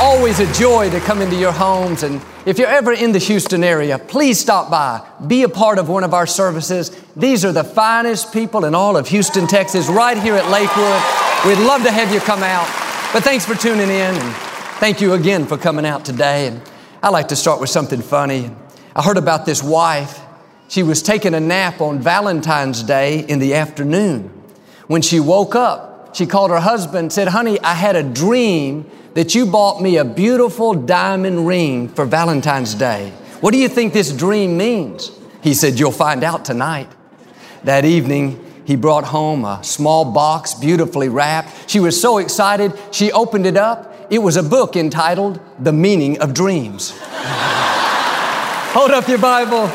Always a joy to come into your homes. And if you're ever in the Houston area, please stop by. Be a part of one of our services. These are the finest people in all of Houston, Texas, right here at Lakewood. We'd love to have you come out. But thanks for tuning in. And thank you again for coming out today. And I'd like to start with something funny. I heard about this wife. She was taking a nap on Valentine's Day in the afternoon. When she woke up, she called her husband said, Honey, I had a dream that you bought me a beautiful diamond ring for Valentine's Day. What do you think this dream means? He said, You'll find out tonight. That evening, he brought home a small box, beautifully wrapped. She was so excited, she opened it up. It was a book entitled The Meaning of Dreams. Hold up your Bible,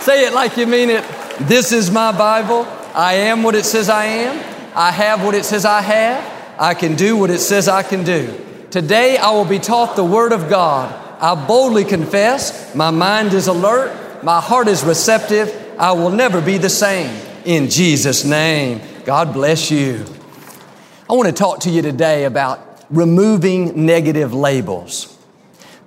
say it like you mean it. This is my Bible. I am what it says I am. I have what it says I have. I can do what it says I can do. Today I will be taught the Word of God. I boldly confess, my mind is alert, my heart is receptive. I will never be the same. In Jesus' name, God bless you. I want to talk to you today about removing negative labels.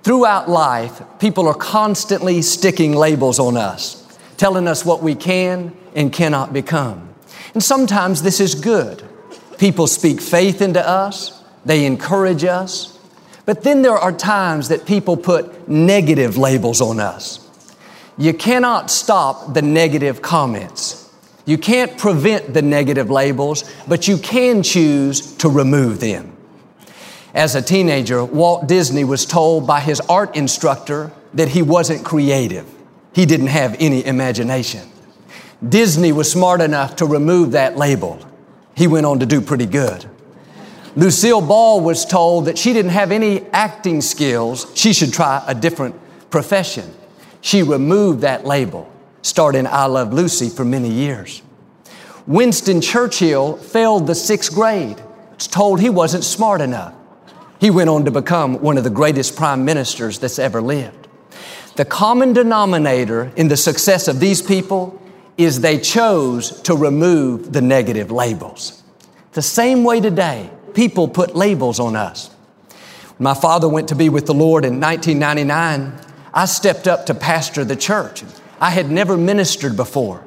Throughout life, people are constantly sticking labels on us, telling us what we can and cannot become. And sometimes this is good. People speak faith into us, they encourage us. But then there are times that people put negative labels on us. You cannot stop the negative comments. You can't prevent the negative labels, but you can choose to remove them. As a teenager, Walt Disney was told by his art instructor that he wasn't creative. He didn't have any imagination. Disney was smart enough to remove that label. He went on to do pretty good. Lucille Ball was told that she didn't have any acting skills. She should try a different profession. She removed that label, starting I Love Lucy for many years. Winston Churchill failed the sixth grade. Told he wasn't smart enough. He went on to become one of the greatest prime ministers that's ever lived. The common denominator in the success of these people is they chose to remove the negative labels. The same way today, people put labels on us. When my father went to be with the Lord in 1999, I stepped up to pastor the church. I had never ministered before.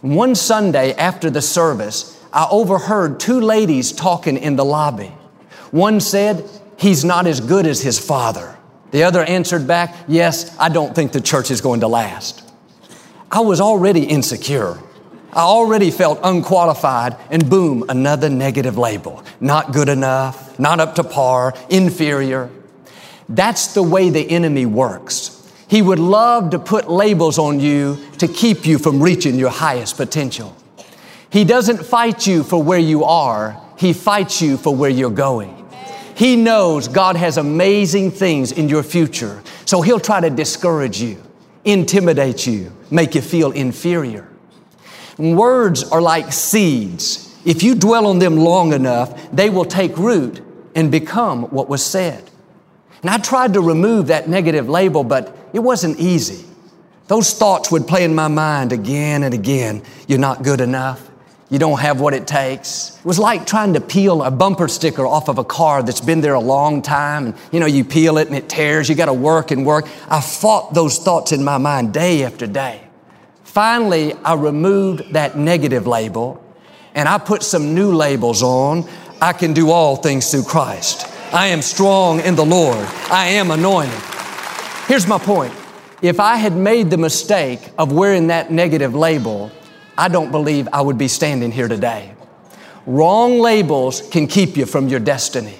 One Sunday after the service, I overheard two ladies talking in the lobby. One said, He's not as good as his father. The other answered back, Yes, I don't think the church is going to last. I was already insecure. I already felt unqualified, and boom, another negative label. Not good enough, not up to par, inferior. That's the way the enemy works. He would love to put labels on you to keep you from reaching your highest potential. He doesn't fight you for where you are, He fights you for where you're going. He knows God has amazing things in your future, so He'll try to discourage you intimidate you, make you feel inferior. Words are like seeds. If you dwell on them long enough, they will take root and become what was said. And I tried to remove that negative label, but it wasn't easy. Those thoughts would play in my mind again and again. You're not good enough. You don't have what it takes. It was like trying to peel a bumper sticker off of a car that's been there a long time. And, you know, you peel it and it tears. You got to work and work. I fought those thoughts in my mind day after day. Finally, I removed that negative label and I put some new labels on. I can do all things through Christ. I am strong in the Lord. I am anointed. Here's my point. If I had made the mistake of wearing that negative label, I don't believe I would be standing here today. Wrong labels can keep you from your destiny.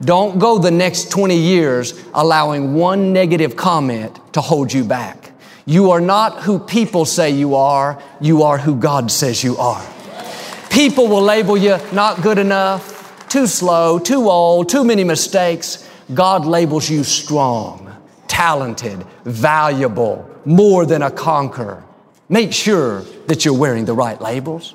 Don't go the next 20 years allowing one negative comment to hold you back. You are not who people say you are, you are who God says you are. People will label you not good enough, too slow, too old, too many mistakes. God labels you strong, talented, valuable, more than a conqueror. Make sure that you're wearing the right labels.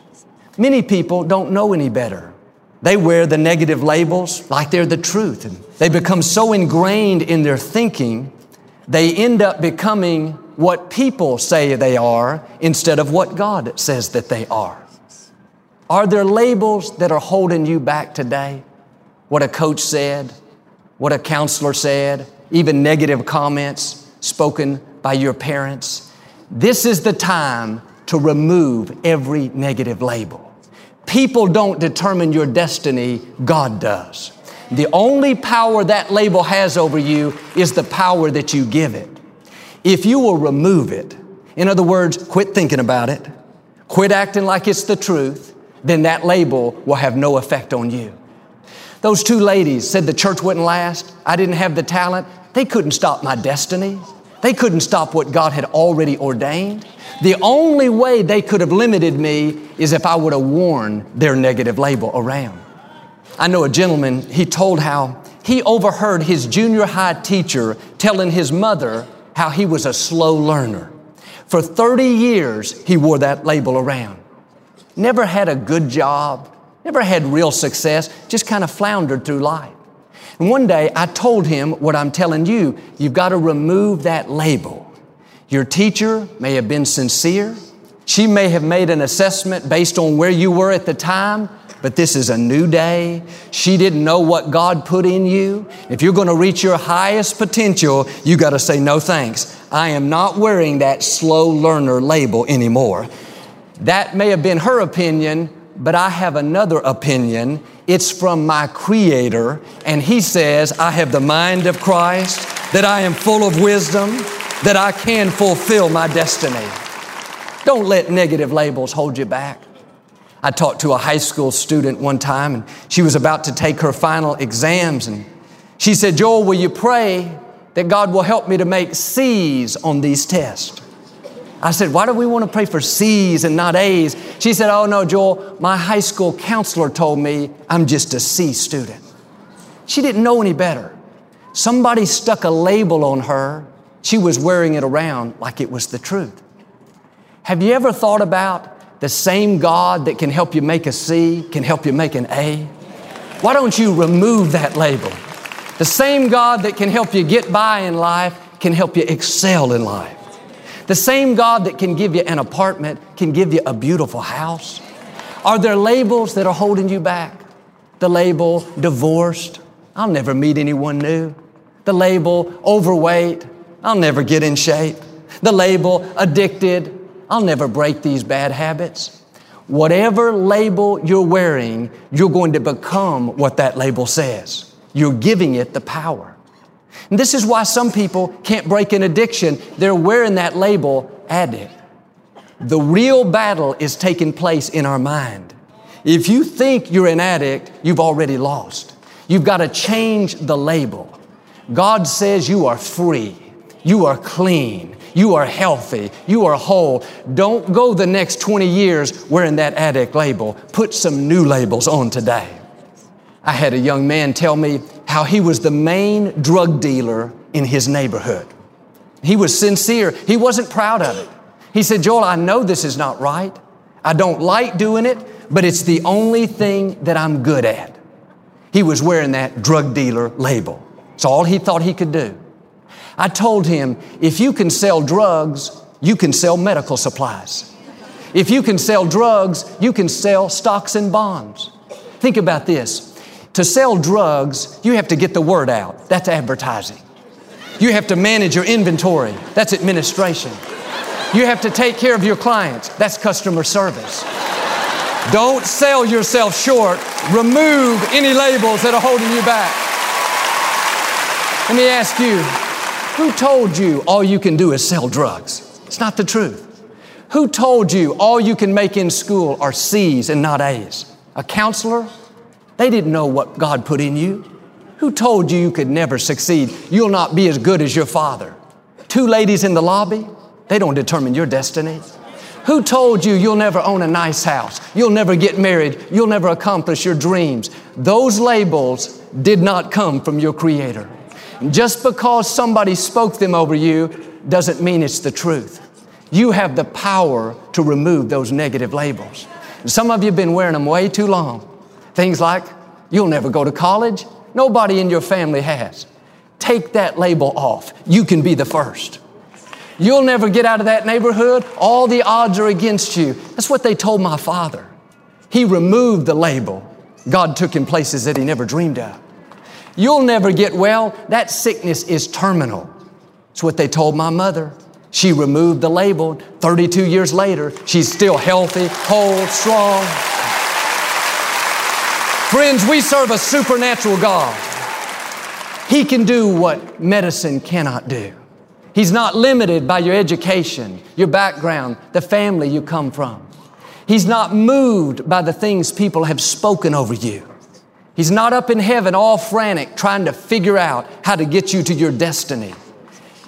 Many people don't know any better. They wear the negative labels like they're the truth. And they become so ingrained in their thinking, they end up becoming what people say they are instead of what God says that they are. Are there labels that are holding you back today? What a coach said, what a counselor said, even negative comments spoken by your parents. This is the time to remove every negative label. People don't determine your destiny, God does. The only power that label has over you is the power that you give it. If you will remove it, in other words, quit thinking about it, quit acting like it's the truth, then that label will have no effect on you. Those two ladies said the church wouldn't last. I didn't have the talent. They couldn't stop my destiny. They couldn't stop what God had already ordained. The only way they could have limited me is if I would have worn their negative label around. I know a gentleman, he told how he overheard his junior high teacher telling his mother how he was a slow learner. For 30 years, he wore that label around. Never had a good job, never had real success, just kind of floundered through life. And one day I told him what I'm telling you, you've got to remove that label. Your teacher may have been sincere. She may have made an assessment based on where you were at the time, but this is a new day. She didn't know what God put in you. If you're going to reach your highest potential, you got to say, no thanks. I am not wearing that slow learner label anymore. That may have been her opinion, but I have another opinion. It's from my Creator, and He says, I have the mind of Christ, that I am full of wisdom, that I can fulfill my destiny. Don't let negative labels hold you back. I talked to a high school student one time and she was about to take her final exams and she said, Joel, will you pray that God will help me to make C's on these tests? I said, why do we want to pray for C's and not A's? She said, oh no, Joel, my high school counselor told me I'm just a C student. She didn't know any better. Somebody stuck a label on her she was wearing it around like it was the truth. Have you ever thought about the same God that can help you make a C can help you make an A? Why don't you remove that label? The same God that can help you get by in life can help you excel in life. The same God that can give you an apartment can give you a beautiful house. Are there labels that are holding you back? The label divorced. I'll never meet anyone new. The label overweight. I'll never get in shape. The label, addicted, I'll never break these bad habits. Whatever label you're wearing, you're going to become what that label says. You're giving it the power. And this is why some people can't break an addiction. They're wearing that label, addict. The real battle is taking place in our mind. If you think you're an addict, you've already lost. You've got to change the label. God says you are free. You are clean. You are healthy. You are whole. Don't go the next 20 years wearing that addict label. Put some new labels on today. I had a young man tell me how he was the main drug dealer in his neighborhood. He was sincere. He wasn't proud of it. He said, Joel, I know this is not right. I don't like doing it, but it's the only thing that I'm good at. He was wearing that drug dealer label. It's all he thought he could do. I told him, if you can sell drugs, you can sell medical supplies. If you can sell drugs, you can sell stocks and bonds. Think about this. To sell drugs, you have to get the word out. That's advertising. You have to manage your inventory. That's administration. You have to take care of your clients. That's customer service. Don't sell yourself short. Remove any labels that are holding you back. Let me ask you, who told you all you can do is sell drugs? It's not the truth. Who told you all you can make in school are C's and not A's? A counselor? They didn't know what God put in you. Who told you you could never succeed? You'll not be as good as your father. Two ladies in the lobby? They don't determine your destiny. Who told you you'll never own a nice house? You'll never get married? You'll never accomplish your dreams? Those labels did not come from your Creator. Just because somebody spoke them over you doesn't mean it's the truth. You have the power to remove those negative labels. Some of you have been wearing them way too long. Things like, you'll never go to college. Nobody in your family has. Take that label off. You can be the first. You'll never get out of that neighborhood. All the odds are against you. That's what they told my father. He removed the label. God took him places that he never dreamed of. You'll never get well. That sickness is terminal. It's what they told my mother. She removed the label. 32 years later, she's still healthy, whole, strong. Friends, we serve a supernatural God. He can do what medicine cannot do. He's not limited by your education, your background, the family you come from. He's not moved by the things people have spoken over you. He's not up in heaven all frantic trying to figure out how to get you to your destiny.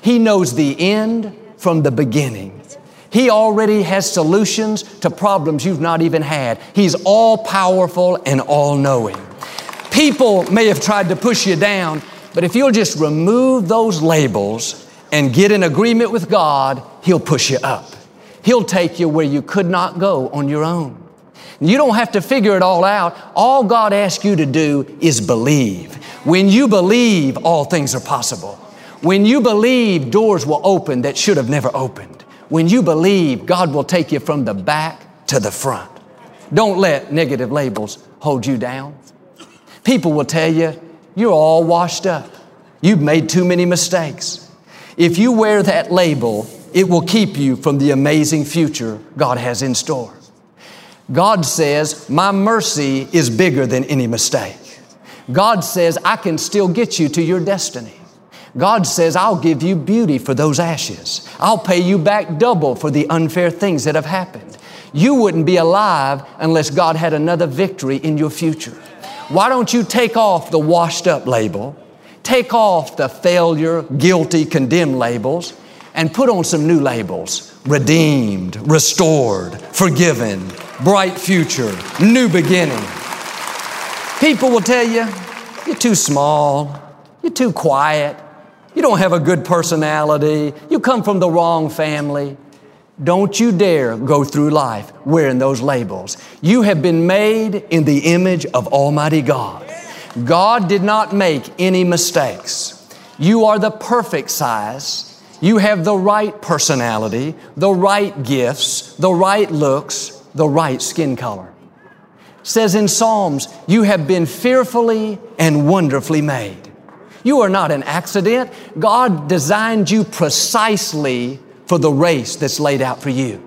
He knows the end from the beginning. He already has solutions to problems you've not even had. He's all powerful and all knowing. People may have tried to push you down, but if you'll just remove those labels and get in agreement with God, He'll push you up. He'll take you where you could not go on your own. You don't have to figure it all out. All God asks you to do is believe. When you believe, all things are possible. When you believe, doors will open that should have never opened. When you believe, God will take you from the back to the front. Don't let negative labels hold you down. People will tell you, you're all washed up. You've made too many mistakes. If you wear that label, it will keep you from the amazing future God has in store. God says, My mercy is bigger than any mistake. God says, I can still get you to your destiny. God says, I'll give you beauty for those ashes. I'll pay you back double for the unfair things that have happened. You wouldn't be alive unless God had another victory in your future. Why don't you take off the washed up label Take off the failure, guilty, condemned labels and put on some new labels redeemed, restored, forgiven, bright future, new beginning. People will tell you, you're too small, you're too quiet, you don't have a good personality, you come from the wrong family. Don't you dare go through life wearing those labels. You have been made in the image of Almighty God. God did not make any mistakes. You are the perfect size. You have the right personality, the right gifts, the right looks, the right skin color. Says in Psalms, you have been fearfully and wonderfully made. You are not an accident. God designed you precisely for the race that's laid out for you.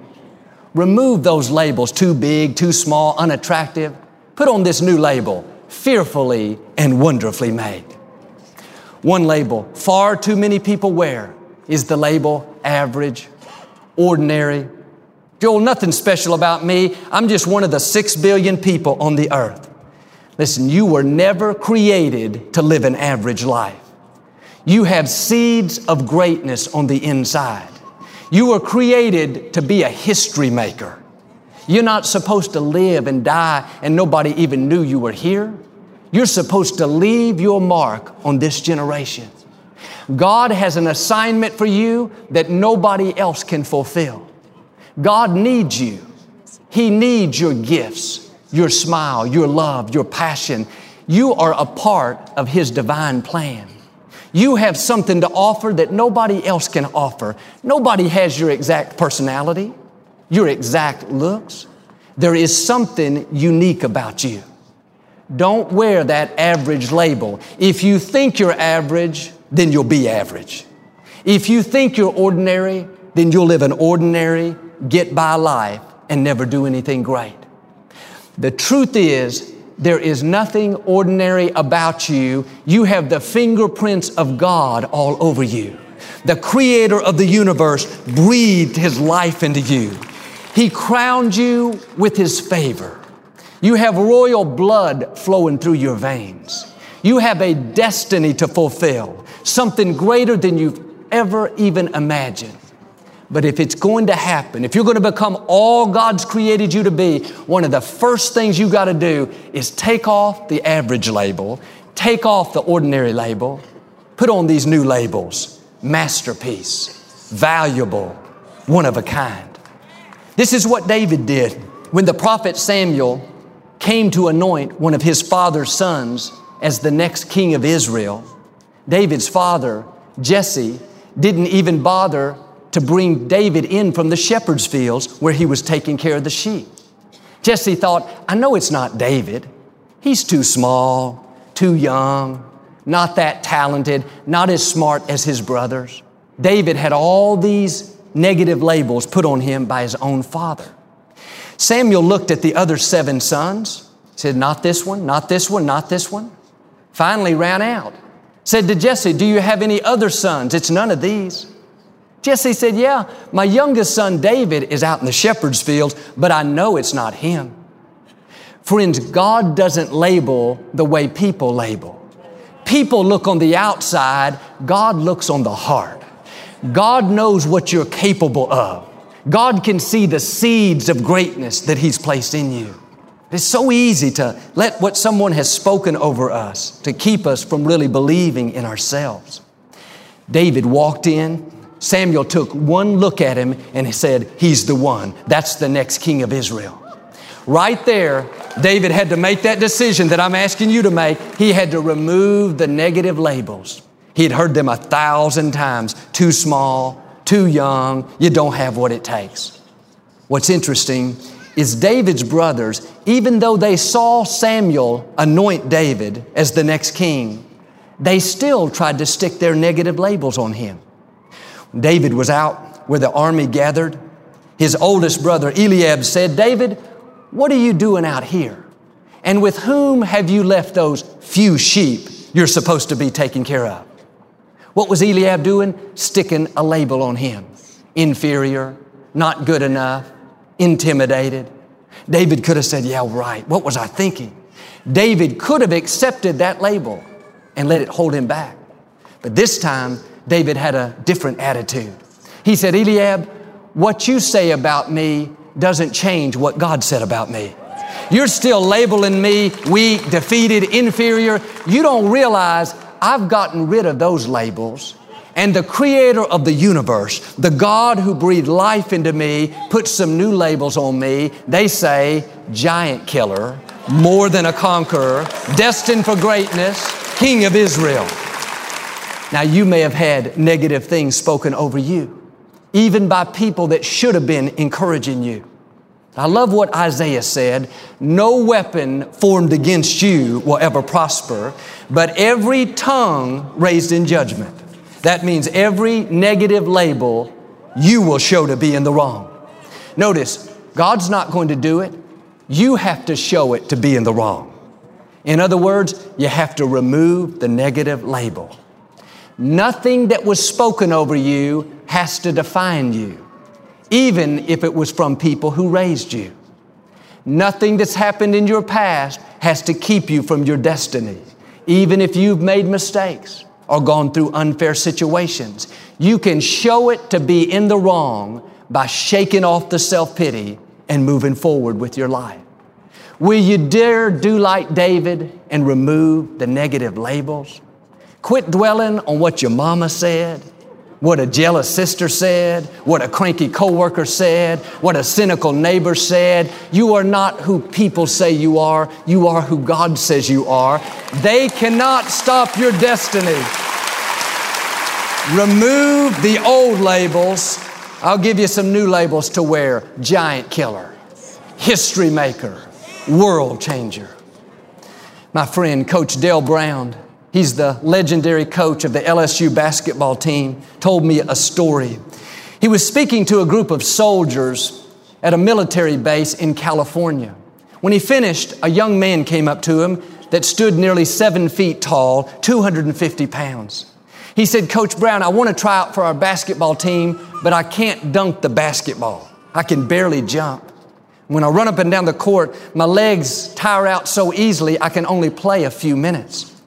Remove those labels, too big, too small, unattractive. Put on this new label, fearfully and wonderfully made. One label far too many people wear is the label average, ordinary. Joel, nothing special about me. I'm just one of the six billion people on the earth. Listen, you were never created to live an average life. You have seeds of greatness on the inside. You were created to be a history maker. You're not supposed to live and die and nobody even knew you were here. You're supposed to leave your mark on this generation. God has an assignment for you that nobody else can fulfill. God needs you. He needs your gifts, your smile, your love, your passion. You are a part of His divine plan. You have something to offer that nobody else can offer. Nobody has your exact personality your exact looks. There is something unique about you. Don't wear that average label. If you think you're average, then you'll be average. If you think you're ordinary, then you'll live an ordinary, get by life and never do anything great. The truth is, there is nothing ordinary about you. You have the fingerprints of God all over you. The creator of the universe breathed his life into you. He crowned you with His favor. You have royal blood flowing through your veins. You have a destiny to fulfill, something greater than you've ever even imagined. But if it's going to happen, if you're going to become all God's created you to be, one of the first things you got to do is take off the average label, take off the ordinary label, put on these new labels masterpiece, valuable, one of a kind. This is what David did when the prophet Samuel came to anoint one of his father's sons as the next king of Israel. David's father, Jesse, didn't even bother to bring David in from the shepherd's fields where he was taking care of the sheep. Jesse thought, I know it's not David. He's too small, too young, not that talented, not as smart as his brothers. David had all these negative labels put on him by his own father. Samuel looked at the other seven sons, said, Not this one, not this one, not this one. Finally ran out. Said to Jesse, Do you have any other sons? It's none of these. Jesse said, Yeah, my youngest son David is out in the shepherd's fields, but I know it's not him. Friends, God doesn't label the way people label. People look on the outside, God looks on the heart. God knows what you're capable of. God can see the seeds of greatness that He's placed in you. It's so easy to let what someone has spoken over us to keep us from really believing in ourselves. David walked in, Samuel took one look at him and he said, He's the one. That's the next king of Israel. Right there, David had to make that decision that I'm asking you to make. He had to remove the negative labels. He had heard them a thousand times too small, too young, you don't have what it takes. What's interesting is David's brothers, even though they saw Samuel anoint David as the next king, they still tried to stick their negative labels on him. David was out where the army gathered. His oldest brother Eliab said, David, what are you doing out here? And with whom have you left those few sheep you're supposed to be taking care of? What was Eliab doing? Sticking a label on him. Inferior, not good enough, intimidated. David could have said, Yeah, right. What was I thinking? David could have accepted that label and let it hold him back. But this time, David had a different attitude. He said, Eliab, what you say about me doesn't change what God said about me. You're still labeling me weak, defeated, inferior. You don't realize I've gotten rid of those labels. And the creator of the universe, the God who breathed life into me, put some new labels on me. They say giant killer, more than a conqueror, destined for greatness, king of Israel. Now, you may have had negative things spoken over you, even by people that should have been encouraging you. I love what Isaiah said No weapon formed against you will ever prosper, but every tongue raised in judgment. That means every negative label you will show to be in the wrong. Notice, God's not going to do it. You have to show it to be in the wrong. In other words, you have to remove the negative label. Nothing that was spoken over you has to define you, even if it was from people who raised you. Nothing that's happened in your past has to keep you from your destiny, even if you've made mistakes or gone through unfair situations. You can show it to be in the wrong by shaking off the self pity and moving forward with your life. Will you dare do like David and remove the negative labels? Quit dwelling on what your mama said, what a jealous sister said, what a cranky coworker said, what a cynical neighbor said. You are not who people say you are. You are who God says you are. They cannot stop your destiny. Remove the old labels. I'll give you some new labels to wear. Giant killer, history maker, world changer. My friend, Coach Dale Brown, He's the legendary coach of the LSU basketball team, told me a story. He was speaking to a group of soldiers at a military base in California. When he finished, a young man came up to him that stood nearly seven feet tall, 250 pounds. He said, Coach Brown, I want to try out for our basketball team, but I can't dunk the basketball. I can barely jump. When I run up and down the court, my legs tire out so easily I can only play a few minutes.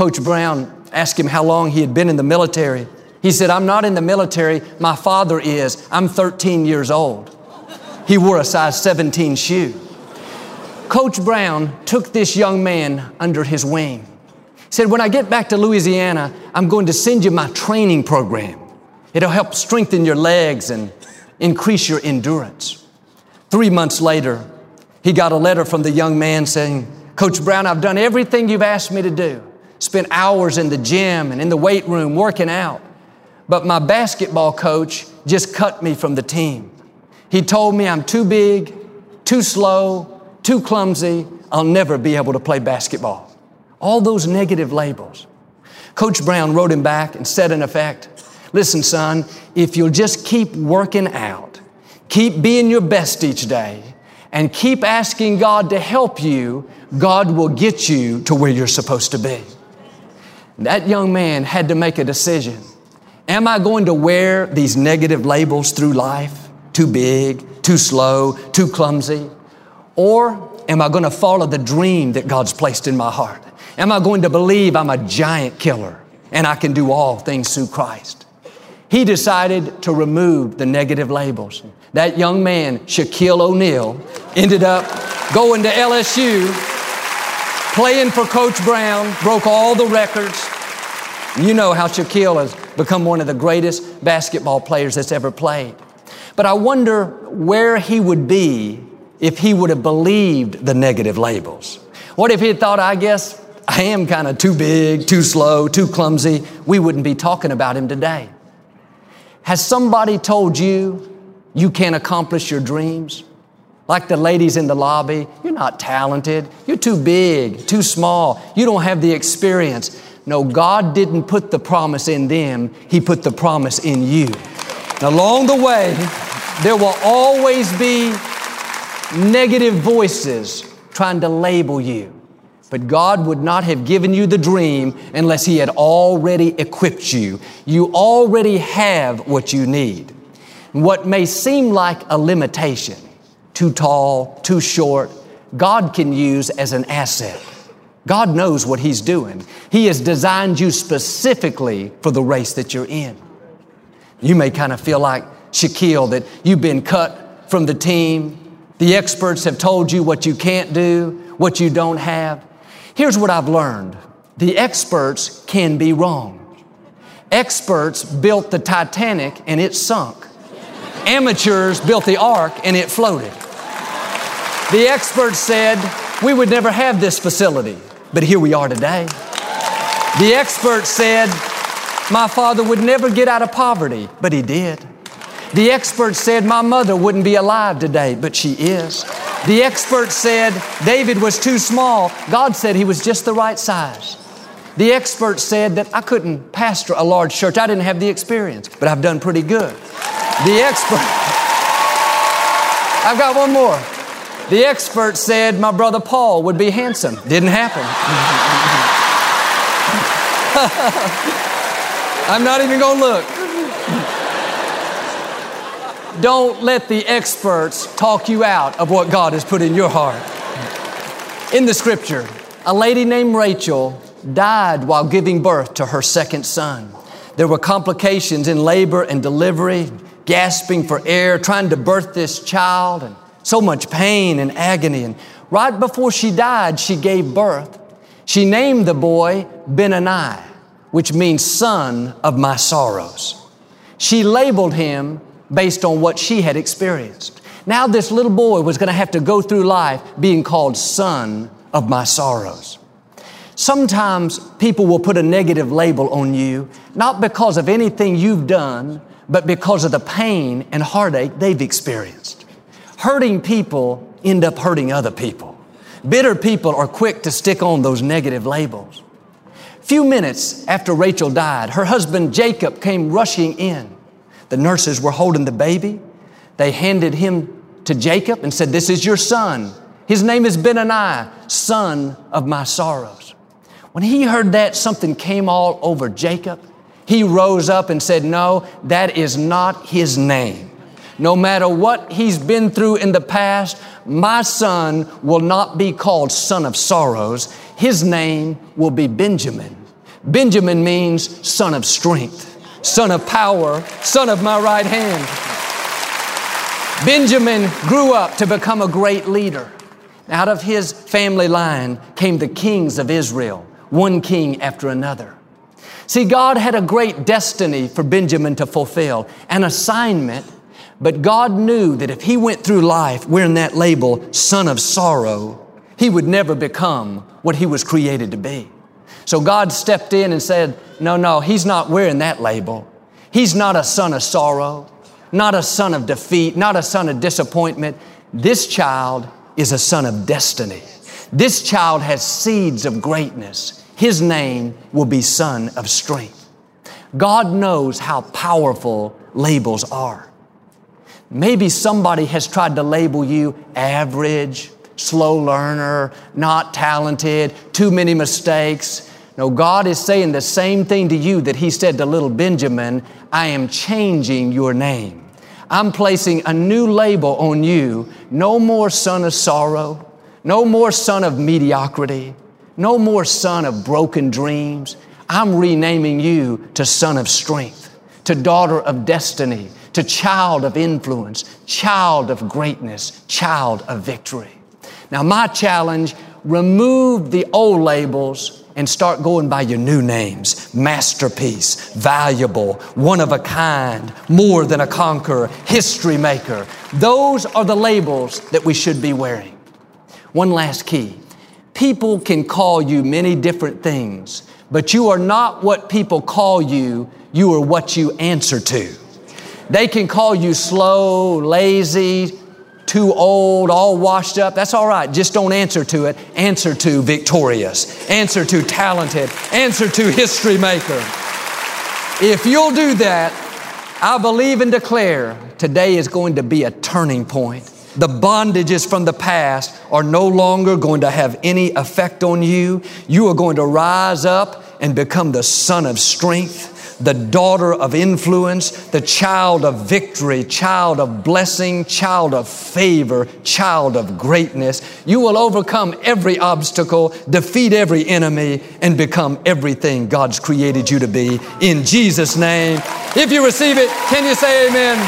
Coach Brown asked him how long he had been in the military. He said, I'm not in the military. My father is. I'm 13 years old. He wore a size 17 shoe. Coach Brown took this young man under his wing. He said, When I get back to Louisiana, I'm going to send you my training program. It'll help strengthen your legs and increase your endurance. Three months later, he got a letter from the young man saying, Coach Brown, I've done everything you've asked me to do. Spent hours in the gym and in the weight room working out. But my basketball coach just cut me from the team. He told me I'm too big, too slow, too clumsy. I'll never be able to play basketball. All those negative labels. Coach Brown wrote him back and said, in effect, Listen, son, if you'll just keep working out, keep being your best each day, and keep asking God to help you, God will get you to where you're supposed to be. That young man had to make a decision. Am I going to wear these negative labels through life? Too big, too slow, too clumsy? Or am I going to follow the dream that God's placed in my heart? Am I going to believe I'm a giant killer and I can do all things through Christ? He decided to remove the negative labels. That young man, Shaquille O'Neal, ended up going to LSU, playing for Coach Brown, broke all the records. You know how Shaquille has become one of the greatest basketball players that's ever played. But I wonder where he would be if he would have believed the negative labels. What if he had thought, I guess I am kind of too big, too slow, too clumsy? We wouldn't be talking about him today. Has somebody told you you can't accomplish your dreams? Like the ladies in the lobby, you're not talented, you're too big, too small, you don't have the experience. No, God didn't put the promise in them, He put the promise in you. And along the way, there will always be negative voices trying to label you. But God would not have given you the dream unless He had already equipped you. You already have what you need. What may seem like a limitation, too tall, too short, God can use as an asset. God knows what He's doing. He has designed you specifically for the race that you're in. You may kind of feel like Shaquille that you've been cut from the team. The experts have told you what you can't do, what you don't have. Here's what I've learned the experts can be wrong. Experts built the Titanic and it sunk. Amateurs built the ark and it floated. The experts said we would never have this facility, but here we are today. The expert said my father would never get out of poverty, but he did. The expert said my mother wouldn't be alive today, but she is. The expert said David was too small. God said he was just the right size. The expert said that I couldn't pastor a large church. I didn't have the experience, but I've done pretty good. The expert, I've got one more. The expert said my brother Paul would be handsome. Didn't happen. I'm not even going to look. Don't let the experts talk you out of what God has put in your heart. In the scripture, a lady named Rachel died while giving birth to her second son. There were complications in labor and delivery, gasping for air, trying to birth this child, and so much pain and agony. And right before she died, she gave birth. She named the boy Benoni, which means son of my sorrows. She labeled him based on what she had experienced. Now, this little boy was going to have to go through life being called son of my sorrows. Sometimes people will put a negative label on you, not because of anything you've done, but because of the pain and heartache they've experienced. Hurting people end up hurting other people. Bitter people are quick to stick on those negative labels. Few minutes after Rachel died, her husband Jacob came rushing in. The nurses were holding the baby. They handed him to Jacob and said, This is your son. His name is Benoni, son of my sorrows. When he heard that, something came all over Jacob. He rose up and said, No, that is not his name. No matter what he's been through in the past, my son will not be called son of sorrows. His name will be Benjamin. Benjamin means son of strength son of power, son of my right hand. Benjamin grew up to become a great leader. Out of his family line came the kings of Israel, one king after another. See, God had a great destiny for Benjamin to fulfill, an assignment, but God knew that if he went through life wearing that label, son of sorrow, he would never become what he was created to be. So God stepped in and said, No, no, he's not wearing that label. He's not a son of sorrow, not a son of defeat, not a son of disappointment. This child is a son of destiny. This child has seeds of greatness. His name will be Son of Strength. God knows how powerful labels are. Maybe somebody has tried to label you average, slow learner, not talented, too many mistakes. No, God is saying the same thing to you that He said to little Benjamin I am changing your name. I'm placing a new label on you. No more son of sorrow, no more son of mediocrity, no more son of broken dreams. I'm renaming you to son of strength, to daughter of destiny, to child of influence, child of greatness, child of victory. Now, my challenge remove the old labels and start going by your new names masterpiece, valuable, one of a kind, more than a conqueror, history maker. Those are the labels that we should be wearing. One last key People can call you many different things, but you are not what people call you, you are what you answer to. They can call you slow, lazy, too old, all washed up. That's all right. Just don't answer to it. Answer to victorious. Answer to talented. Answer to history maker. If you'll do that, I believe and declare today is going to be a turning point the bondages from the past are no longer going to have any effect on you. You are going to rise up and become the son of strength, the daughter of influence, the child of victory, child of blessing, child of favor, child of greatness. You will overcome every obstacle, defeat every enemy, and become everything God's created you to be. In Jesus' name. If you receive it, can you say amen?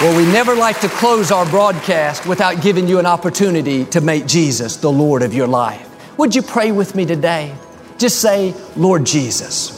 Well, we never like to close our broadcast without giving you an opportunity to make Jesus the Lord of your life. Would you pray with me today? Just say, Lord Jesus,